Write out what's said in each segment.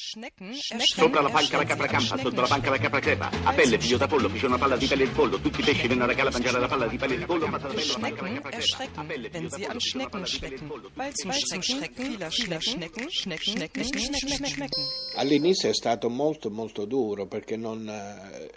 Schnecken, Sopra la panca la capra campa, sotto la panca la capra crepa. A pelle, figlio da pollo, fece una palla di pelle di pollo. Tutti i pesci vennero a mangiare la palla di pelle di pollo, la Schnecken erschrecken, wenn sie an Schnecken pollo. Weil zum Schrecken vieler Schnecken, Schnecken, Schnecken, Schnecken, Schnecken, Schnecken. All'inizio è stato molto molto duro perché non,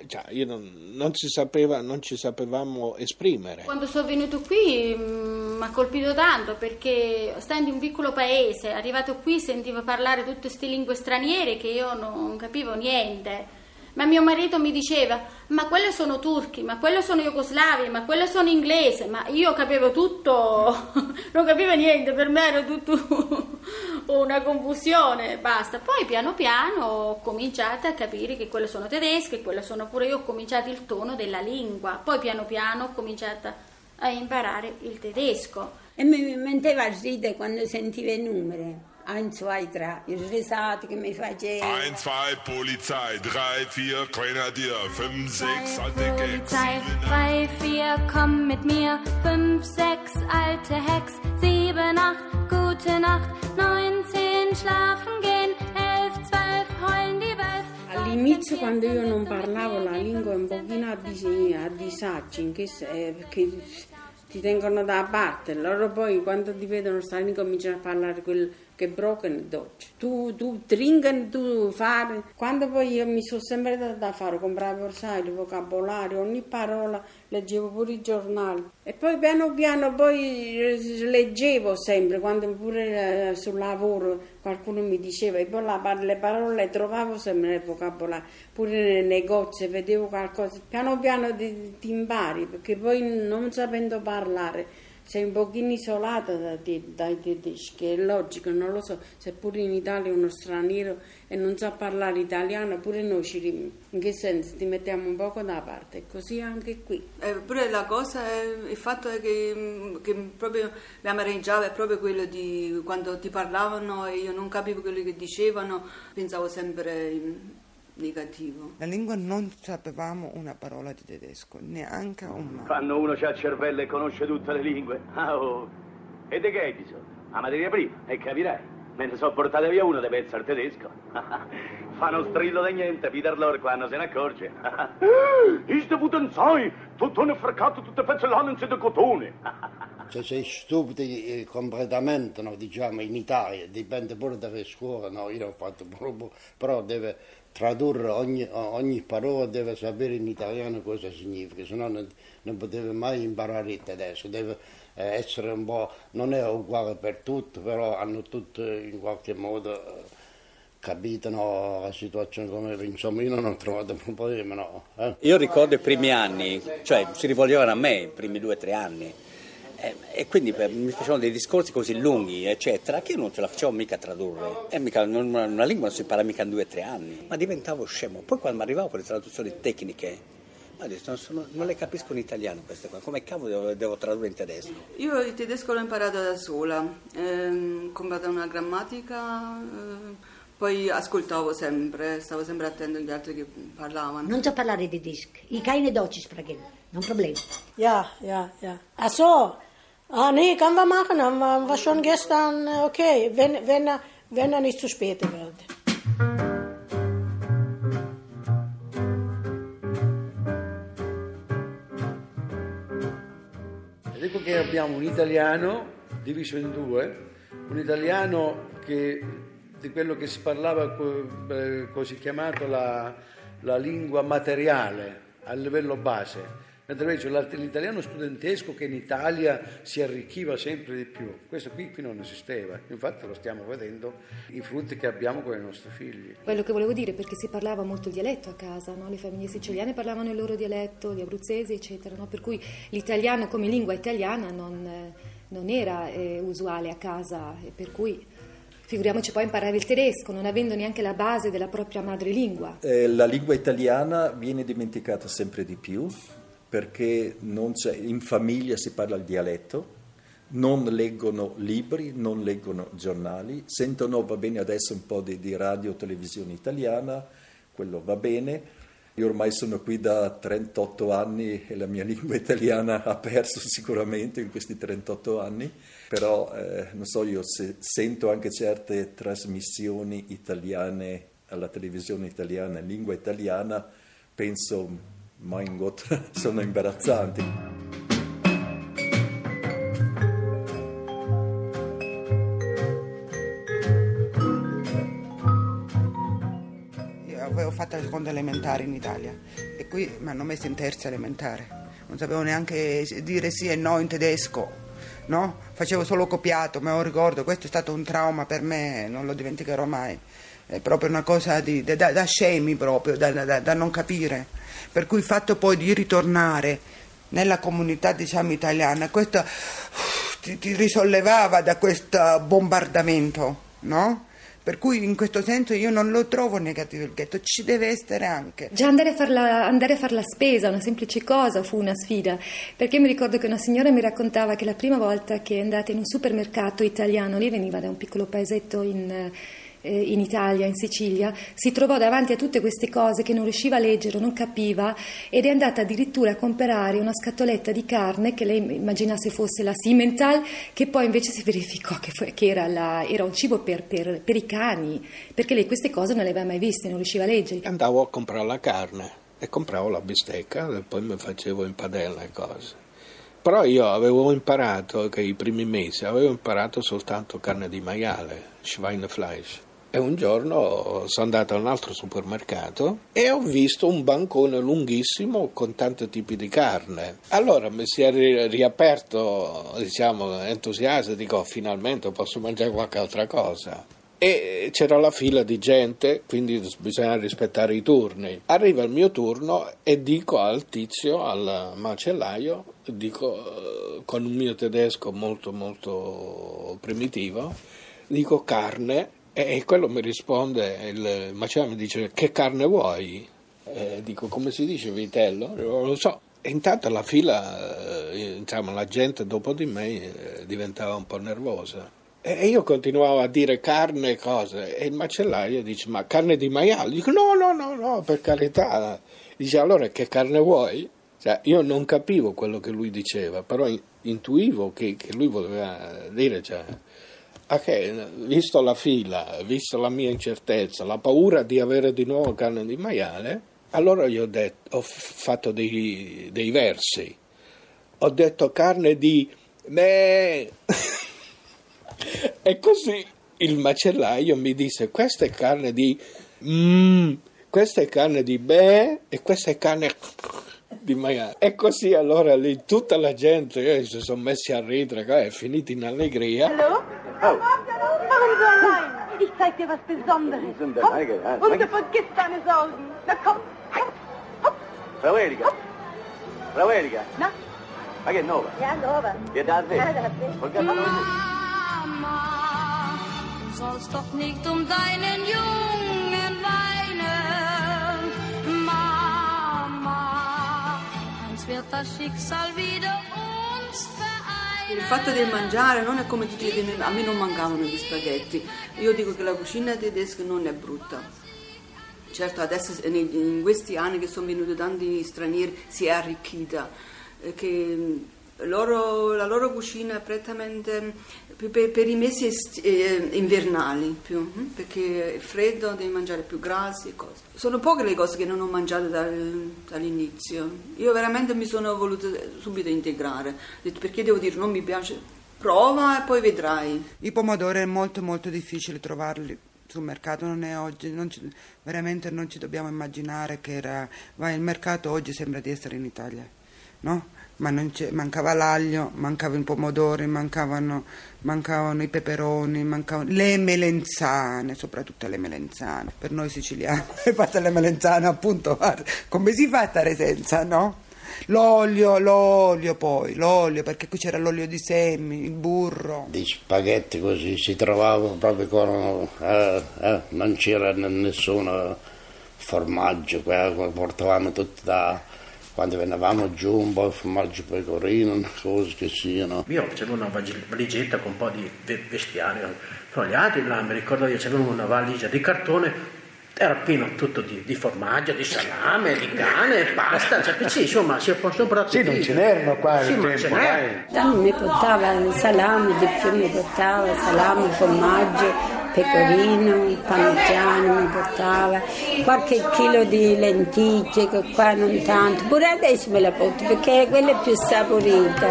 cioè, io non, non si sapeva, non ci sapevamo esprimere. Quando sono venuto qui mi ha colpito tanto perché stando in un piccolo paese, arrivato qui sentivo parlare tutte queste lingue straniere che io non capivo niente. Ma mio marito mi diceva, ma quelle sono turchi, ma quelle sono jugoslavi, ma quelle sono inglesi, ma io capivo tutto, non capivo niente, per me era tutto una confusione, basta. Poi piano piano ho cominciato a capire che quelle sono tedesche, quelle sono pure io, ho cominciato il tono della lingua, poi piano piano ho cominciato a imparare il tedesco. E mi metteva a ridere quando sentivo i numeri. 1, 2, 3, i risate che mi faceva. 1, 2, Polizei, 3, 4, Grenadier, 5, 6, alte Gags, Polizei, 7, 3, 4, komm mit mir. 5, 6, alte Hex. 7, 8, gute Nacht. 9, 10, schlafen gehen. 11, 12, heulen die Wölfe. All'inizio quando io non parlavo la lingua un pochino a, dis- a disagio, in che eh, perché ti tengono da parte, loro poi quando ti vedono strani cominciano a parlare quel che broken Deutsch. Tu, tu trinken, tu fare. Quando poi io mi sono sempre data da fare, compravo sai, il vocabolario, ogni parola, leggevo pure i giornali. E poi piano piano poi leggevo sempre, quando pure eh, sul lavoro qualcuno mi diceva, e poi la le parole le trovavo sempre nel vocabolario, pure nei negozi vedevo qualcosa. Piano piano ti, ti impari, perché poi non sapendo parlare sei un pochino isolata da te- dai tedeschi, è logico, non lo so, seppure in Italia uno straniero e non sa parlare italiano, pure noi ci in che senso ti mettiamo un poco da parte, così anche qui. Eppure la cosa, è, il fatto è che, che proprio mi amareggiava è proprio quello di quando ti parlavano e io non capivo quello che dicevano, pensavo sempre negativo. La lingua non sapevamo una parola di tedesco, neanche una. Quando uno c'ha il cervello e conosce tutte le lingue. Ah, oh. E di che hai bisogno? La materia prima, e capirai. Me ne so portate via uno di pezzo al tedesco. Fa uno strillo di niente, Peter Lor quando se ne accorge. Iste putenzai, tutto ne fraccato, tutte pezze l'hanno di cotone. Se sei stupidi eh, completamente, no, diciamo, in Italia, dipende pure dalle scuole, no, io ho fatto proprio, però deve tradurre ogni, ogni parola, deve sapere in italiano cosa significa, se no non, non poteva mai imparare il tedesco, deve eh, essere un po', non è uguale per tutti, però hanno tutti in qualche modo eh, capito no, la situazione come, insomma io non ho trovato problemi, no. eh. Io ricordo i primi anni, cioè si rivolgevano a me i primi due o tre anni e, e quindi per- mi facevano dei discorsi così lunghi, eccetera, che io non ce la facevo mica a tradurre. E mica, non- una lingua non si impara mica in due o tre anni, ma diventavo scemo. Poi quando mi arrivavo con le traduzioni tecniche, ho detto, non, sono- non le capisco in italiano queste qua, come cavolo devo, devo tradurre in tedesco? Io il tedesco l'ho imparato da sola, ehm, ho comprato una grammatica, ehm, poi ascoltavo sempre, stavo sempre attento agli altri che parlavano. Non so parlare tedesco. Ich keine Deutsch sprechen. Non Problem. Ja, ja, ja. Ach so. Ah, nee, können wir machen. Haben wir, wir schon gestern, äh, okay, wenn, wenn, er, wenn er nicht zu spät wird. Ecco che abbiamo un italiano diviso in due, un italiano che, di quello che si parlava eh, così chiamato la, la lingua materiale a livello base, mentre invece l'alt- l'italiano studentesco che in Italia si arricchiva sempre di più. Questo qui, qui non esisteva, infatti lo stiamo vedendo i frutti che abbiamo con i nostri figli. Quello che volevo dire, perché si parlava molto il dialetto a casa, no? le famiglie siciliane parlavano il loro dialetto, gli abruzzesi, eccetera, no? per cui l'italiano come lingua italiana non, non era eh, usuale a casa, e per cui figuriamoci poi imparare il tedesco, non avendo neanche la base della propria madrelingua. Eh, la lingua italiana viene dimenticata sempre di più perché in famiglia si parla il dialetto, non leggono libri, non leggono giornali, sentono, va bene adesso un po' di, di radio, televisione italiana, quello va bene, Io ormai sono qui da 38 anni e la mia lingua italiana ha perso sicuramente in questi 38 anni, però eh, non so, io se, sento anche certe trasmissioni italiane alla televisione italiana in lingua italiana, penso, mein Gott, sono imbarazzanti. avevo fatto la seconda elementare in Italia e qui mi hanno messo in terza elementare. Non sapevo neanche dire sì e no in tedesco, no? Facevo solo copiato, me lo ricordo, questo è stato un trauma per me, non lo dimenticherò mai. È proprio una cosa di, da, da scemi proprio, da, da, da non capire. Per cui il fatto poi di ritornare nella comunità diciamo italiana, questo ti, ti risollevava da questo bombardamento, no? Per cui in questo senso io non lo trovo negativo il ghetto, ci deve essere anche. Già andare a, farla, andare a fare la spesa, una semplice cosa, fu una sfida, perché mi ricordo che una signora mi raccontava che la prima volta che è andata in un supermercato italiano, lei veniva da un piccolo paesetto in in Italia, in Sicilia, si trovò davanti a tutte queste cose che non riusciva a leggere, non capiva ed è andata addirittura a comprare una scatoletta di carne che lei immaginasse fosse la Simmental, che poi invece si verificò che, fu, che era, la, era, un cibo per, per, per, i cani, perché lei queste cose non le aveva mai viste, non riusciva a leggere. Andavo a comprare la carne e compravo la bistecca e poi mi facevo in padella e cose. Però io avevo imparato che i primi mesi avevo imparato soltanto carne di maiale, Schweinefleisch. E un giorno sono andato a un altro supermercato e ho visto un bancone lunghissimo con tanti tipi di carne. Allora mi si è riaperto, diciamo, entusiasmo, dico finalmente posso mangiare qualche altra cosa. E c'era la fila di gente, quindi bisogna rispettare i turni. Arriva il mio turno e dico al tizio, al macellaio, dico eh, con un mio tedesco molto molto primitivo, dico carne e quello mi risponde, il macellaio mi dice che carne vuoi? E dico come si dice vitello? Non lo so. E intanto la fila, eh, insomma, la gente dopo di me eh, diventava un po' nervosa. E io continuavo a dire carne e cose. E il macellaio dice: Ma carne di maiale? Dico: No, no, no, no, per carità. Dice: Allora che carne vuoi? Cioè, io non capivo quello che lui diceva, però intuivo che, che lui voleva dire. Cioè, Okay, visto la fila, visto la mia incertezza, la paura di avere di nuovo carne di maiale, allora io ho, detto, ho fatto dei, dei, versi. Ho detto carne di me. e così il macellaio mi disse: Questa è carne di mm, questa è carne di be e questa è carne di maiale. E così allora lì tutta la gente eh, si sono messi a ridere, è finita in allegria. Hallo? Oh. Warum so allein? Ich zeig dir was Besonderes. Komm, und du vergisst deine Sorgen. Na komm, komm, hopp. Frau Erika. Frau Erika. Na? Ma che nuova? Ja, nuova. Wie da te? Ja, da te. Mama, du sollst doch nicht um deinen Jungen weinen. Mama, eins wird das Schicksal wieder vereinen. Il fatto del mangiare non è come tutti i a me non mancavano gli spaghetti. Io dico che la cucina tedesca non è brutta. Certo, adesso in questi anni che sono venuti tanti stranieri si è arricchita, che loro, la loro cucina è prettamente per, per i mesi est- eh, invernali più, hm? perché è freddo, devi mangiare più grassi e cose. Sono poche le cose che non ho mangiato dal, dall'inizio. Io veramente mi sono voluta subito integrare, perché devo dire non mi piace, prova e poi vedrai. I pomodori è molto molto difficile trovarli sul mercato non è oggi, non ci, veramente non ci dobbiamo immaginare che era, vai al mercato oggi sembra di essere in Italia, no? Ma mancava l'aglio, mancavano i pomodori, mancavano, mancavano i peperoni, mancavano le melenzane, soprattutto le melenzane. Per noi siciliani, fatte le melenzane appunto, come si fa a stare senza, no? L'olio, l'olio poi, l'olio, perché qui c'era l'olio di semi, il burro. Di spaghetti così si trovavano proprio con... Eh, eh, non c'era nessun formaggio, portavamo tutti da... Quando venivamo giù un po' di formaggio pecorino, cose che siano. Io facevo una valigetta con un po' di bestiario. Però gli altri là, mi ricordo che avevano una valigia di cartone era pieno tutto di, di formaggio, di salame, di cane, pasta, cioè, sì, insomma, si possono Sì, non ce n'erano qua Sì, tempo, ce dai. n'è. Tanto mi portava il salame, di più mi portava salame, formaggio, pecorino, parmigiano mi portava, qualche chilo di lenticchie, che qua non tanto, pure adesso me la porto perché quella è più saporita,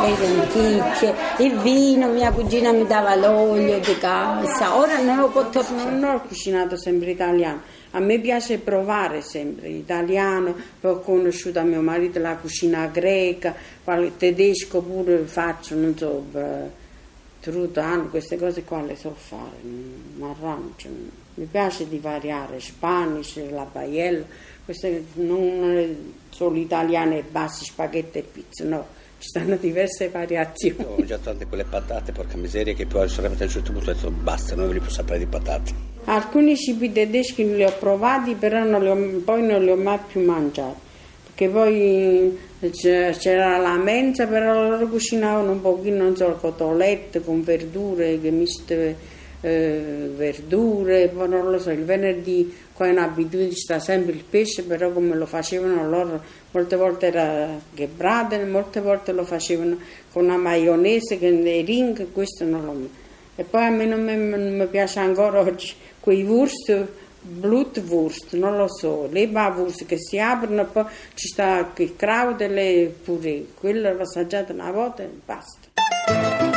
le lenticchie, il vino, mia cugina mi dava l'olio di casa, ora non ho, potuto- non ho cucinato sempre italiano. A me piace provare sempre italiano, ho conosciuto a mio marito la cucina greca, tedesco pure faccio, non so, beh, trutano, queste cose qua le so fare, mm, mi arrangio. Mi piace di variare, spanish, la paella, queste non solo italiane e basta, spaghetti e pizza, no, ci stanno diverse variazioni. Ho mangiato tante quelle patate, porca miseria, che poi arrivato a un certo punto ho detto basta, non ve li posso sapere di patate. Alcuni cibi tedeschi li ho provati, però non li ho- poi non li ho mai più mangiati. Perché poi c'era la mensa, però loro cucinavano un pochino, non so, cotolette con verdure, che miste eh, verdure, poi non lo so, il venerdì qua in abitudine sta sempre il pesce, però come lo facevano loro, molte volte era gebraten, molte volte lo facevano con la maionese, che nei ring, questo non lo e poi a me non mi piace ancora oggi quei wurst, Blutwurst, non lo so, le bavurst che si aprono poi ci sta il craudo e le quello l'ho assaggiato una volta e basta.